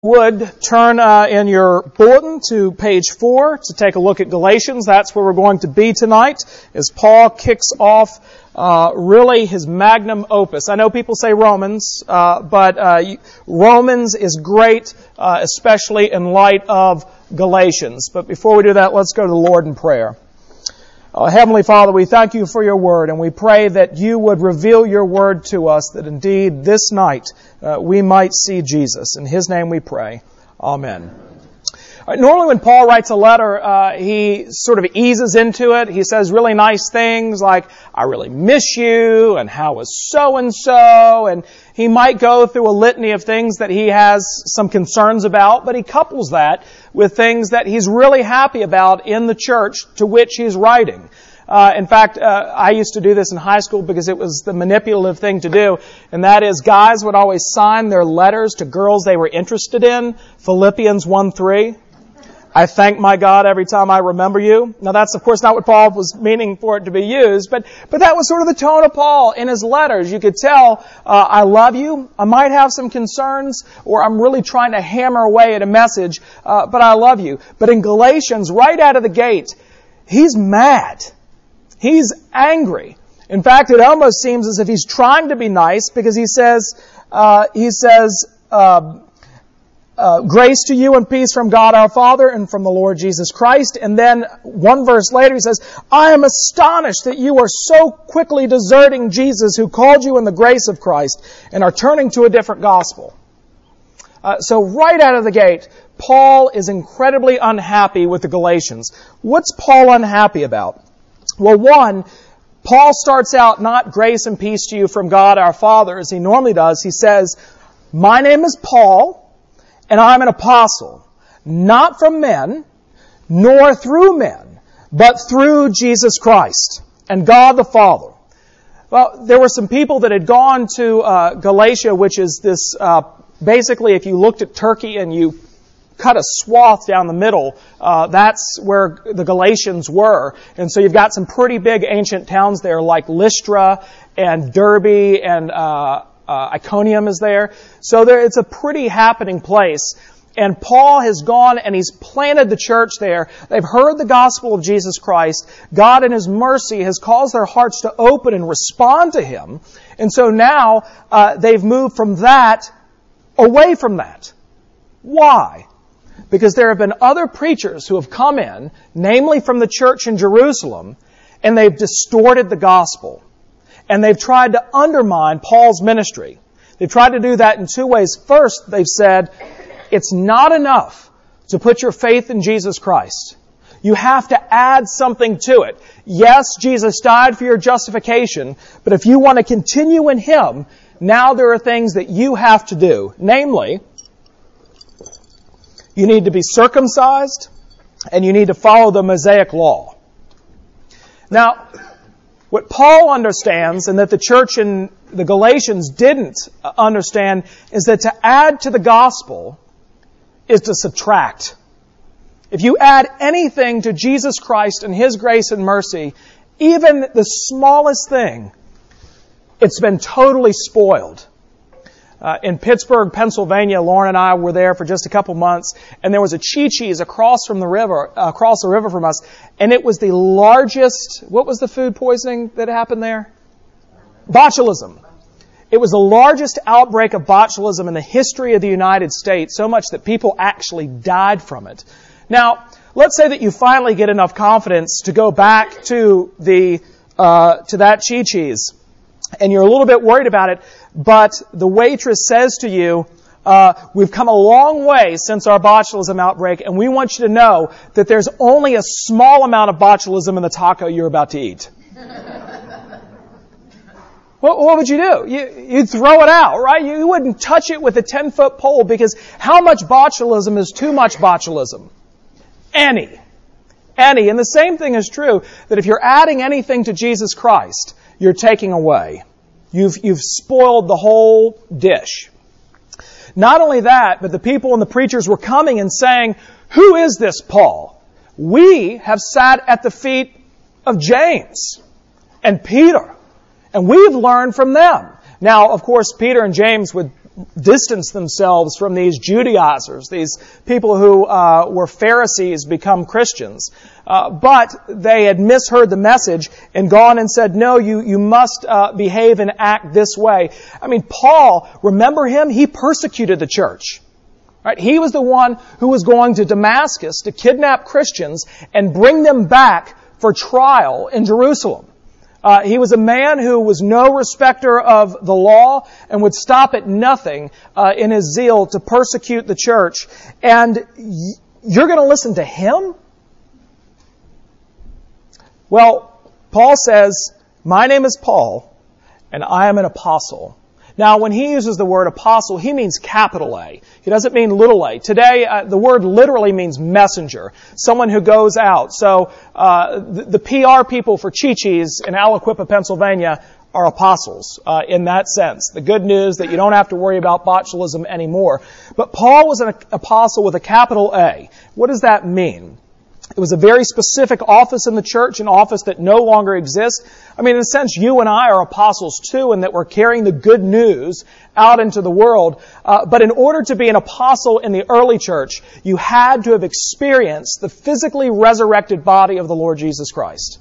would turn uh, in your bulletin to page four to take a look at Galatians. That's where we're going to be tonight as Paul kicks off uh, really his magnum opus. I know people say Romans, uh, but uh, Romans is great, uh, especially in light of Galatians. But before we do that, let's go to the Lord in prayer. Uh, Heavenly Father, we thank you for your word and we pray that you would reveal your word to us that indeed this night uh, we might see Jesus. In his name we pray. Amen. Right, normally when Paul writes a letter, uh, he sort of eases into it. He says really nice things like, I really miss you, and how was so and so, and he might go through a litany of things that he has some concerns about, but he couples that with things that he's really happy about in the church to which he's writing. Uh, in fact, uh, I used to do this in high school because it was the manipulative thing to do, and that is guys would always sign their letters to girls they were interested in. Philippians 1 3. I thank my God every time I remember you. Now that's of course not what Paul was meaning for it to be used, but, but that was sort of the tone of Paul in his letters. You could tell, uh, I love you, I might have some concerns, or I'm really trying to hammer away at a message, uh, but I love you. But in Galatians, right out of the gate, he's mad. He's angry. In fact, it almost seems as if he's trying to be nice because he says, uh, he says, uh, uh, grace to you and peace from God our Father and from the Lord Jesus Christ. And then one verse later he says, I am astonished that you are so quickly deserting Jesus who called you in the grace of Christ and are turning to a different gospel. Uh, so right out of the gate, Paul is incredibly unhappy with the Galatians. What's Paul unhappy about? Well, one, Paul starts out not grace and peace to you from God our Father as he normally does. He says, my name is Paul and I'm an apostle, not from men, nor through men, but through Jesus Christ and God the Father. Well, there were some people that had gone to uh, Galatia, which is this, uh, basically, if you looked at Turkey and you cut a swath down the middle, uh, that's where the Galatians were. And so you've got some pretty big ancient towns there, like Lystra and Derbe and uh, Iconium is there. So there, it's a pretty happening place. And Paul has gone and he's planted the church there. They've heard the gospel of Jesus Christ. God in His mercy has caused their hearts to open and respond to Him. And so now uh, they've moved from that away from that. Why? Because there have been other preachers who have come in, namely from the church in Jerusalem, and they've distorted the gospel and they've tried to undermine Paul's ministry. They've tried to do that in two ways. First, they've said, it's not enough to put your faith in Jesus Christ. You have to add something to it. Yes, Jesus died for your justification, but if you want to continue in Him, now there are things that you have to do. Namely, you need to be circumcised and you need to follow the Mosaic law. Now, what Paul understands and that the church in the Galatians didn't understand is that to add to the gospel is to subtract. If you add anything to Jesus Christ and His grace and mercy, even the smallest thing, it's been totally spoiled. Uh, in Pittsburgh, Pennsylvania, Lauren and I were there for just a couple months, and there was a Chi-Chi's across from the river, uh, across the river from us, and it was the largest. What was the food poisoning that happened there? Botulism. It was the largest outbreak of botulism in the history of the United States, so much that people actually died from it. Now, let's say that you finally get enough confidence to go back to the uh, to that Chi-Chi's and you're a little bit worried about it, but the waitress says to you, uh, we've come a long way since our botulism outbreak, and we want you to know that there's only a small amount of botulism in the taco you're about to eat. what, what, would you do? You, you'd throw it out, right? You, you wouldn't touch it with a 10 foot pole because how much botulism is too much botulism? Any. Any. And the same thing is true that if you're adding anything to Jesus Christ, you're taking away. You've, you've spoiled the whole dish. Not only that, but the people and the preachers were coming and saying, Who is this Paul? We have sat at the feet of James and Peter, and we've learned from them. Now, of course, Peter and James would distanced themselves from these Judaizers, these people who uh, were Pharisees become Christians. Uh, but they had misheard the message and gone and said, no, you, you must uh, behave and act this way. I mean, Paul, remember him? He persecuted the church. Right? He was the one who was going to Damascus to kidnap Christians and bring them back for trial in Jerusalem. Uh, he was a man who was no respecter of the law and would stop at nothing uh, in his zeal to persecute the church. And you're going to listen to him? Well, Paul says, My name is Paul, and I am an apostle now, when he uses the word apostle, he means capital A. He doesn't mean little a. Today, uh, the word literally means messenger, someone who goes out. So, uh, the, the, PR people for Chi-Chi's in Aliquippa, Pennsylvania are apostles uh, in that sense. The good news that you don't have to worry about botulism anymore. But Paul was an apostle with a capital A. What does that mean? It was a very specific office in the church, an office that no longer exists. I mean, in a sense, you and I are apostles too, in that we're carrying the good news out into the world. Uh, but in order to be an apostle in the early church, you had to have experienced the physically resurrected body of the Lord Jesus Christ.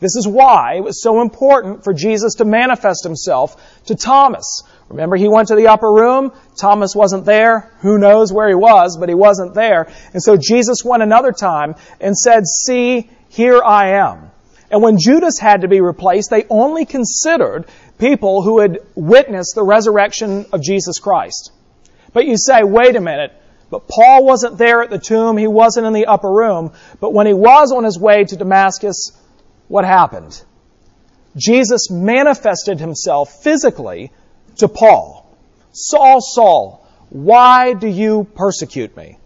This is why it was so important for Jesus to manifest himself to Thomas. Remember, he went to the upper room. Thomas wasn't there. Who knows where he was, but he wasn't there. And so Jesus went another time and said, See, here I am. And when Judas had to be replaced, they only considered people who had witnessed the resurrection of Jesus Christ. But you say, wait a minute, but Paul wasn't there at the tomb, he wasn't in the upper room, but when he was on his way to Damascus, what happened? Jesus manifested himself physically to Paul. Saul, Saul, why do you persecute me?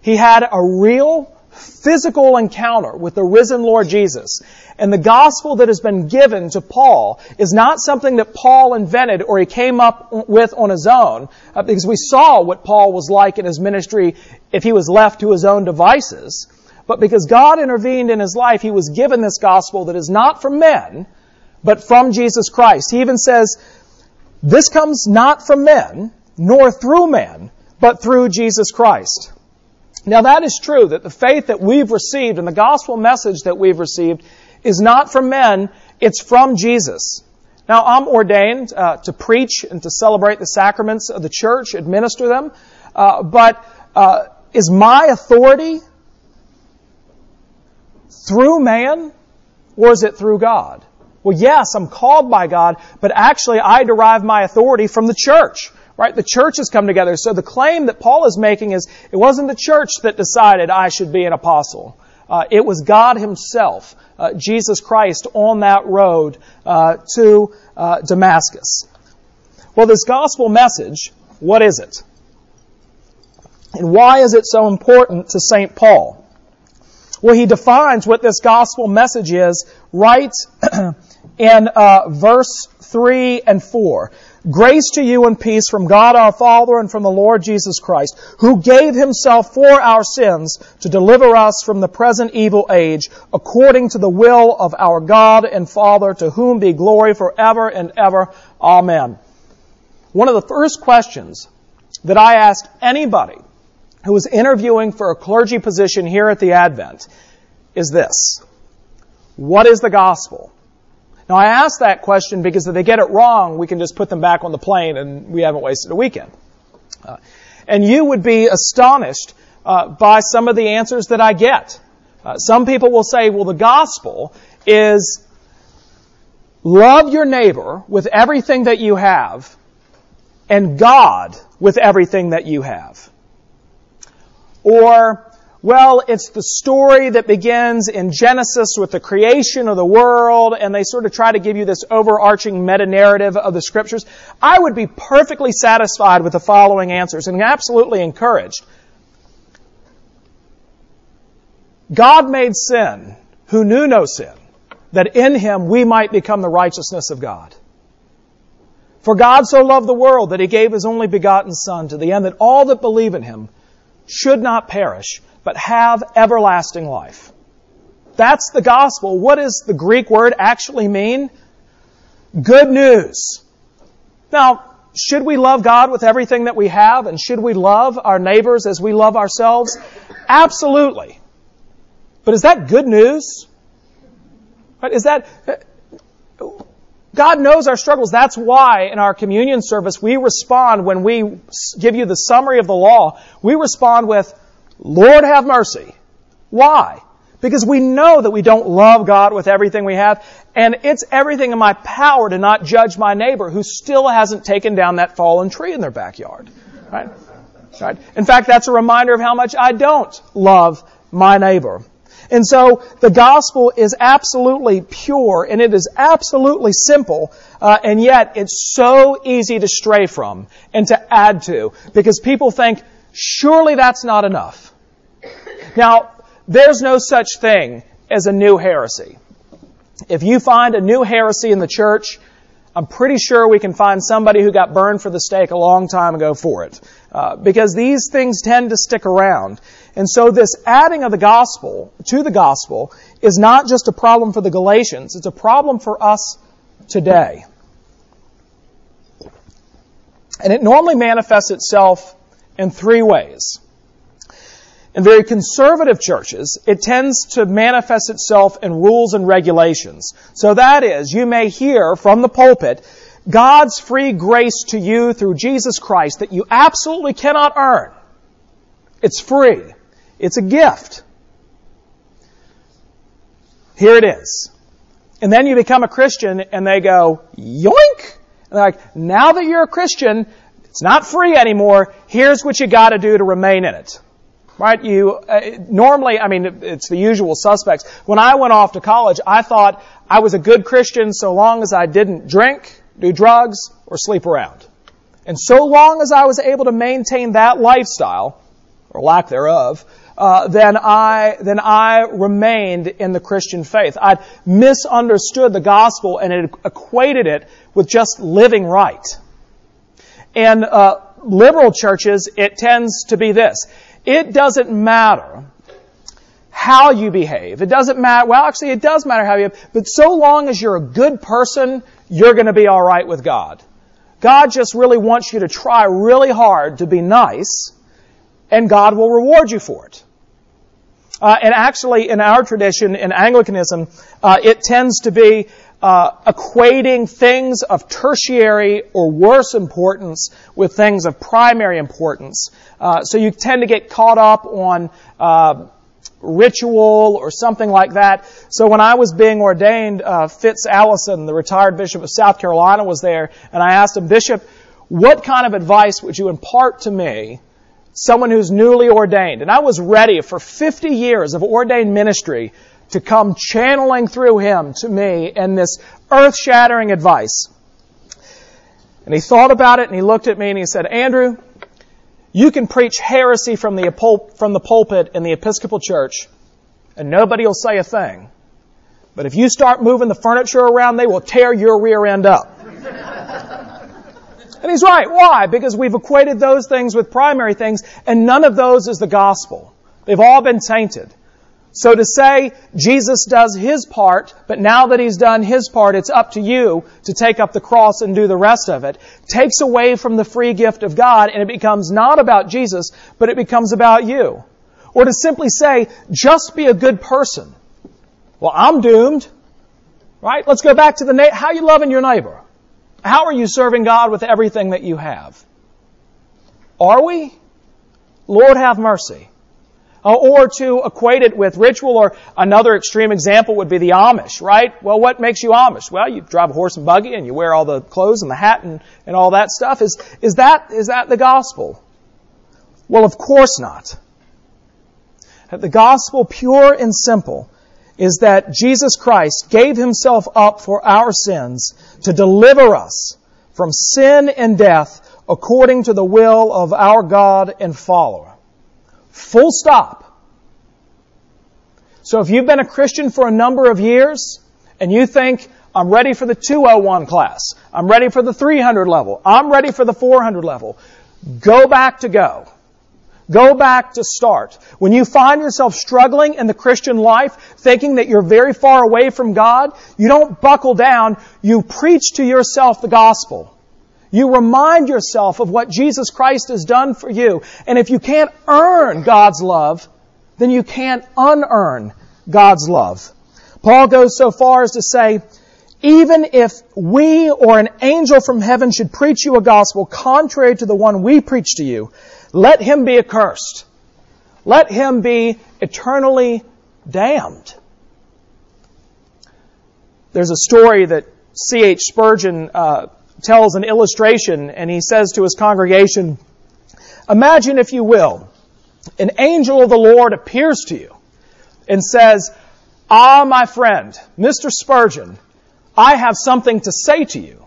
He had a real physical encounter with the risen Lord Jesus. And the gospel that has been given to Paul is not something that Paul invented or he came up with on his own, uh, because we saw what Paul was like in his ministry if he was left to his own devices. But because God intervened in his life, he was given this gospel that is not from men, but from Jesus Christ. He even says, this comes not from men, nor through men, but through Jesus Christ. Now that is true, that the faith that we've received and the gospel message that we've received is not from men, it's from Jesus. Now I'm ordained uh, to preach and to celebrate the sacraments of the church, administer them, uh, but uh, is my authority through man or is it through God? Well, yes, I'm called by God, but actually I derive my authority from the church. Right? The church has come together. So the claim that Paul is making is it wasn't the church that decided I should be an apostle. Uh, it was God Himself, uh, Jesus Christ, on that road uh, to uh, Damascus. Well, this gospel message, what is it? And why is it so important to St. Paul? Well, he defines what this gospel message is right in uh, verse 3 and 4. Grace to you and peace from God our Father and from the Lord Jesus Christ, who gave himself for our sins to deliver us from the present evil age, according to the will of our God and Father, to whom be glory forever and ever. Amen. One of the first questions that I ask anybody who is interviewing for a clergy position here at the Advent is this. What is the gospel? Now I ask that question because if they get it wrong, we can just put them back on the plane and we haven't wasted a weekend. Uh, and you would be astonished uh, by some of the answers that I get. Uh, some people will say, well, the gospel is love your neighbor with everything that you have and God with everything that you have. Or well, it's the story that begins in Genesis with the creation of the world, and they sort of try to give you this overarching meta narrative of the scriptures. I would be perfectly satisfied with the following answers and absolutely encouraged. God made sin who knew no sin, that in him we might become the righteousness of God. For God so loved the world that he gave his only begotten Son to the end that all that believe in him should not perish, but have everlasting life. That's the gospel. What does the Greek word actually mean? Good news. Now, should we love God with everything that we have? And should we love our neighbors as we love ourselves? Absolutely. But is that good news? Right? Is that, God knows our struggles. That's why in our communion service we respond when we give you the summary of the law. We respond with, Lord have mercy. Why? Because we know that we don't love God with everything we have, and it's everything in my power to not judge my neighbor who still hasn't taken down that fallen tree in their backyard. Right? Right? In fact, that's a reminder of how much I don't love my neighbor. And so the gospel is absolutely pure and it is absolutely simple, uh, and yet it's so easy to stray from and to add to because people think, surely that's not enough. Now, there's no such thing as a new heresy. If you find a new heresy in the church, I'm pretty sure we can find somebody who got burned for the stake a long time ago for it. Uh, because these things tend to stick around. And so this adding of the gospel to the gospel is not just a problem for the Galatians, it's a problem for us today. And it normally manifests itself in three ways. In very conservative churches, it tends to manifest itself in rules and regulations. So that is, you may hear from the pulpit God's free grace to you through Jesus Christ that you absolutely cannot earn. It's free. It's a gift. Here it is. And then you become a Christian and they go, yoink! And they're like, now that you're a Christian, it's not free anymore. Here's what you gotta do to remain in it. Right? You, uh, normally, I mean, it's the usual suspects. When I went off to college, I thought I was a good Christian so long as I didn't drink, do drugs, or sleep around. And so long as I was able to maintain that lifestyle, or lack thereof, uh, then I then I remained in the Christian faith. I'd misunderstood the gospel and had equated it with just living right. And uh, liberal churches, it tends to be this: it doesn't matter how you behave. It doesn't matter, well actually it does matter how you but so long as you're a good person, you're going to be alright with God. God just really wants you to try really hard to be nice, and God will reward you for it. Uh, and actually, in our tradition, in Anglicanism, uh, it tends to be uh, equating things of tertiary or worse importance with things of primary importance. Uh, so you tend to get caught up on uh, ritual or something like that. So when I was being ordained, uh, Fitz Allison, the retired bishop of South Carolina, was there, and I asked him, Bishop, what kind of advice would you impart to me, someone who's newly ordained? And I was ready for 50 years of ordained ministry to come channeling through him to me in this earth-shattering advice. And he thought about it and he looked at me and he said, Andrew, you can preach heresy from the, from the pulpit in the Episcopal Church, and nobody will say a thing. But if you start moving the furniture around, they will tear your rear end up. And he's right. Why? Because we've equated those things with primary things, and none of those is the gospel. They've all been tainted. So to say Jesus does his part, but now that he's done his part, it's up to you to take up the cross and do the rest of it, takes away from the free gift of God and it becomes not about Jesus, but it becomes about you. Or to simply say, just be a good person. Well, I'm doomed. Right? Let's go back to the, na- how you loving your neighbor. How are you serving God with everything that you have? Are we? Lord have mercy. Uh, or to equate it with ritual or another extreme example would be the Amish, right? Well, what makes you Amish? Well, you drive a horse and buggy and you wear all the clothes and the hat and, and all that stuff. Is, is that, is that the gospel? Well, of course not. The gospel, pure and simple, is that Jesus Christ gave himself up for our sins to deliver us from sin and death according to the will of our God and follower. Full stop. So if you've been a Christian for a number of years and you think, I'm ready for the 201 class, I'm ready for the 300 level, I'm ready for the 400 level, go back to go. Go back to start. When you find yourself struggling in the Christian life, thinking that you're very far away from God, you don't buckle down, you preach to yourself the gospel. You remind yourself of what Jesus Christ has done for you. And if you can't earn God's love, then you can't unearn God's love. Paul goes so far as to say, even if we or an angel from heaven should preach you a gospel contrary to the one we preach to you, let him be accursed. Let him be eternally damned. There's a story that C.H. Spurgeon uh, tells an illustration, and he says to his congregation, Imagine, if you will, an angel of the Lord appears to you and says, Ah, my friend, Mr. Spurgeon, I have something to say to you.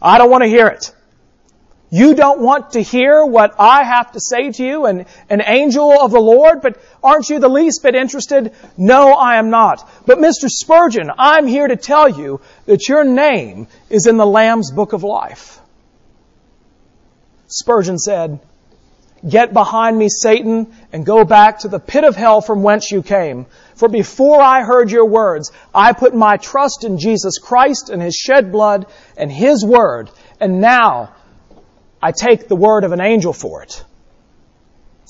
I don't want to hear it. You don't want to hear what I have to say to you, an, an angel of the Lord, but aren't you the least bit interested? No, I am not. But Mr. Spurgeon, I'm here to tell you that your name is in the Lamb's Book of Life. Spurgeon said, Get behind me, Satan, and go back to the pit of hell from whence you came. For before I heard your words, I put my trust in Jesus Christ and His shed blood and His word, and now I take the word of an angel for it.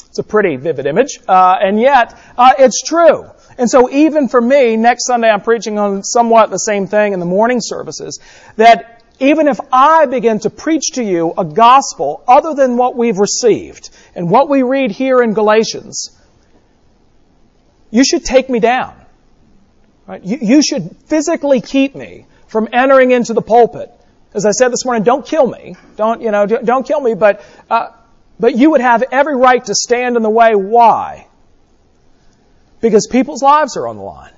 It's a pretty vivid image, uh, and yet uh, it's true. And so even for me, next Sunday I'm preaching on somewhat the same thing in the morning services, that even if I begin to preach to you a gospel other than what we've received and what we read here in Galatians, you should take me down. Right? You, you should physically keep me from entering into the pulpit as I said this morning, don't kill me. Don't, you know, don't kill me, but, uh, but you would have every right to stand in the way. Why? Because people's lives are on the line.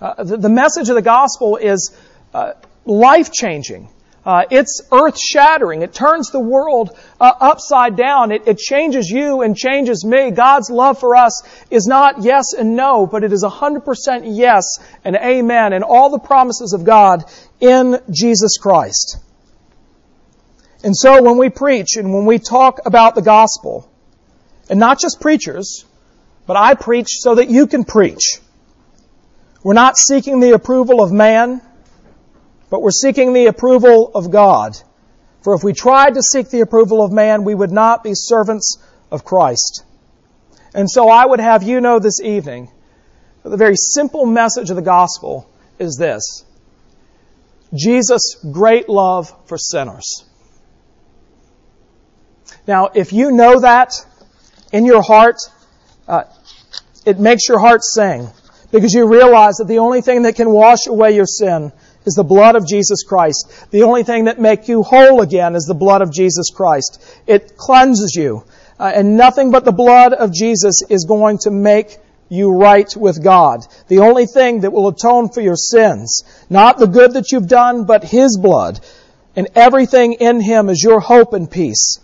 Uh, the, the, message of the gospel is uh, life changing. Uh, it's earth shattering. It turns the world uh, upside down. It, it, changes you and changes me. God's love for us is not yes and no, but it is 100% yes and amen and all the promises of God in Jesus Christ. And so when we preach and when we talk about the gospel, and not just preachers, but I preach so that you can preach. We're not seeking the approval of man but we're seeking the approval of God. For if we tried to seek the approval of man, we would not be servants of Christ. And so I would have you know this evening that the very simple message of the gospel is this Jesus' great love for sinners. Now, if you know that in your heart, uh, it makes your heart sing because you realize that the only thing that can wash away your sin is the blood of Jesus Christ. The only thing that makes you whole again is the blood of Jesus Christ. It cleanses you. Uh, and nothing but the blood of Jesus is going to make you right with God. The only thing that will atone for your sins, not the good that you've done, but His blood. And everything in Him is your hope and peace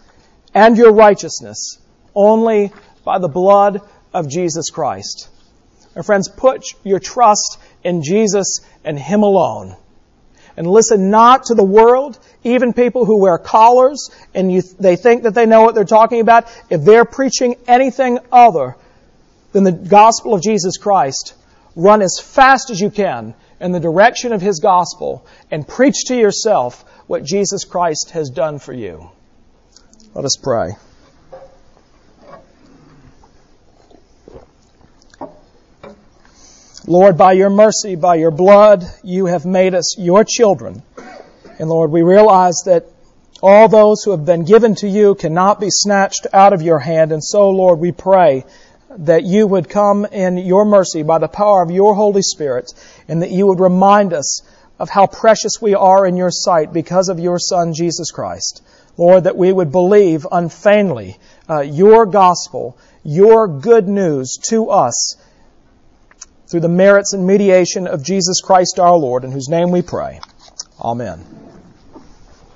and your righteousness only by the blood of Jesus Christ. My friends, put your trust in Jesus and Him alone and listen not to the world, even people who wear collars and you, they think that they know what they're talking about. If they're preaching anything other than the gospel of Jesus Christ, run as fast as you can in the direction of His gospel and preach to yourself what Jesus Christ has done for you. Let us pray. Lord, by your mercy, by your blood, you have made us your children. And Lord, we realize that all those who have been given to you cannot be snatched out of your hand. And so, Lord, we pray that you would come in your mercy by the power of your Holy Spirit and that you would remind us of how precious we are in your sight because of your Son, Jesus Christ. Lord, that we would believe unfeignedly uh, your gospel, your good news to us through the merits and mediation of Jesus Christ our Lord, in whose name we pray. Amen.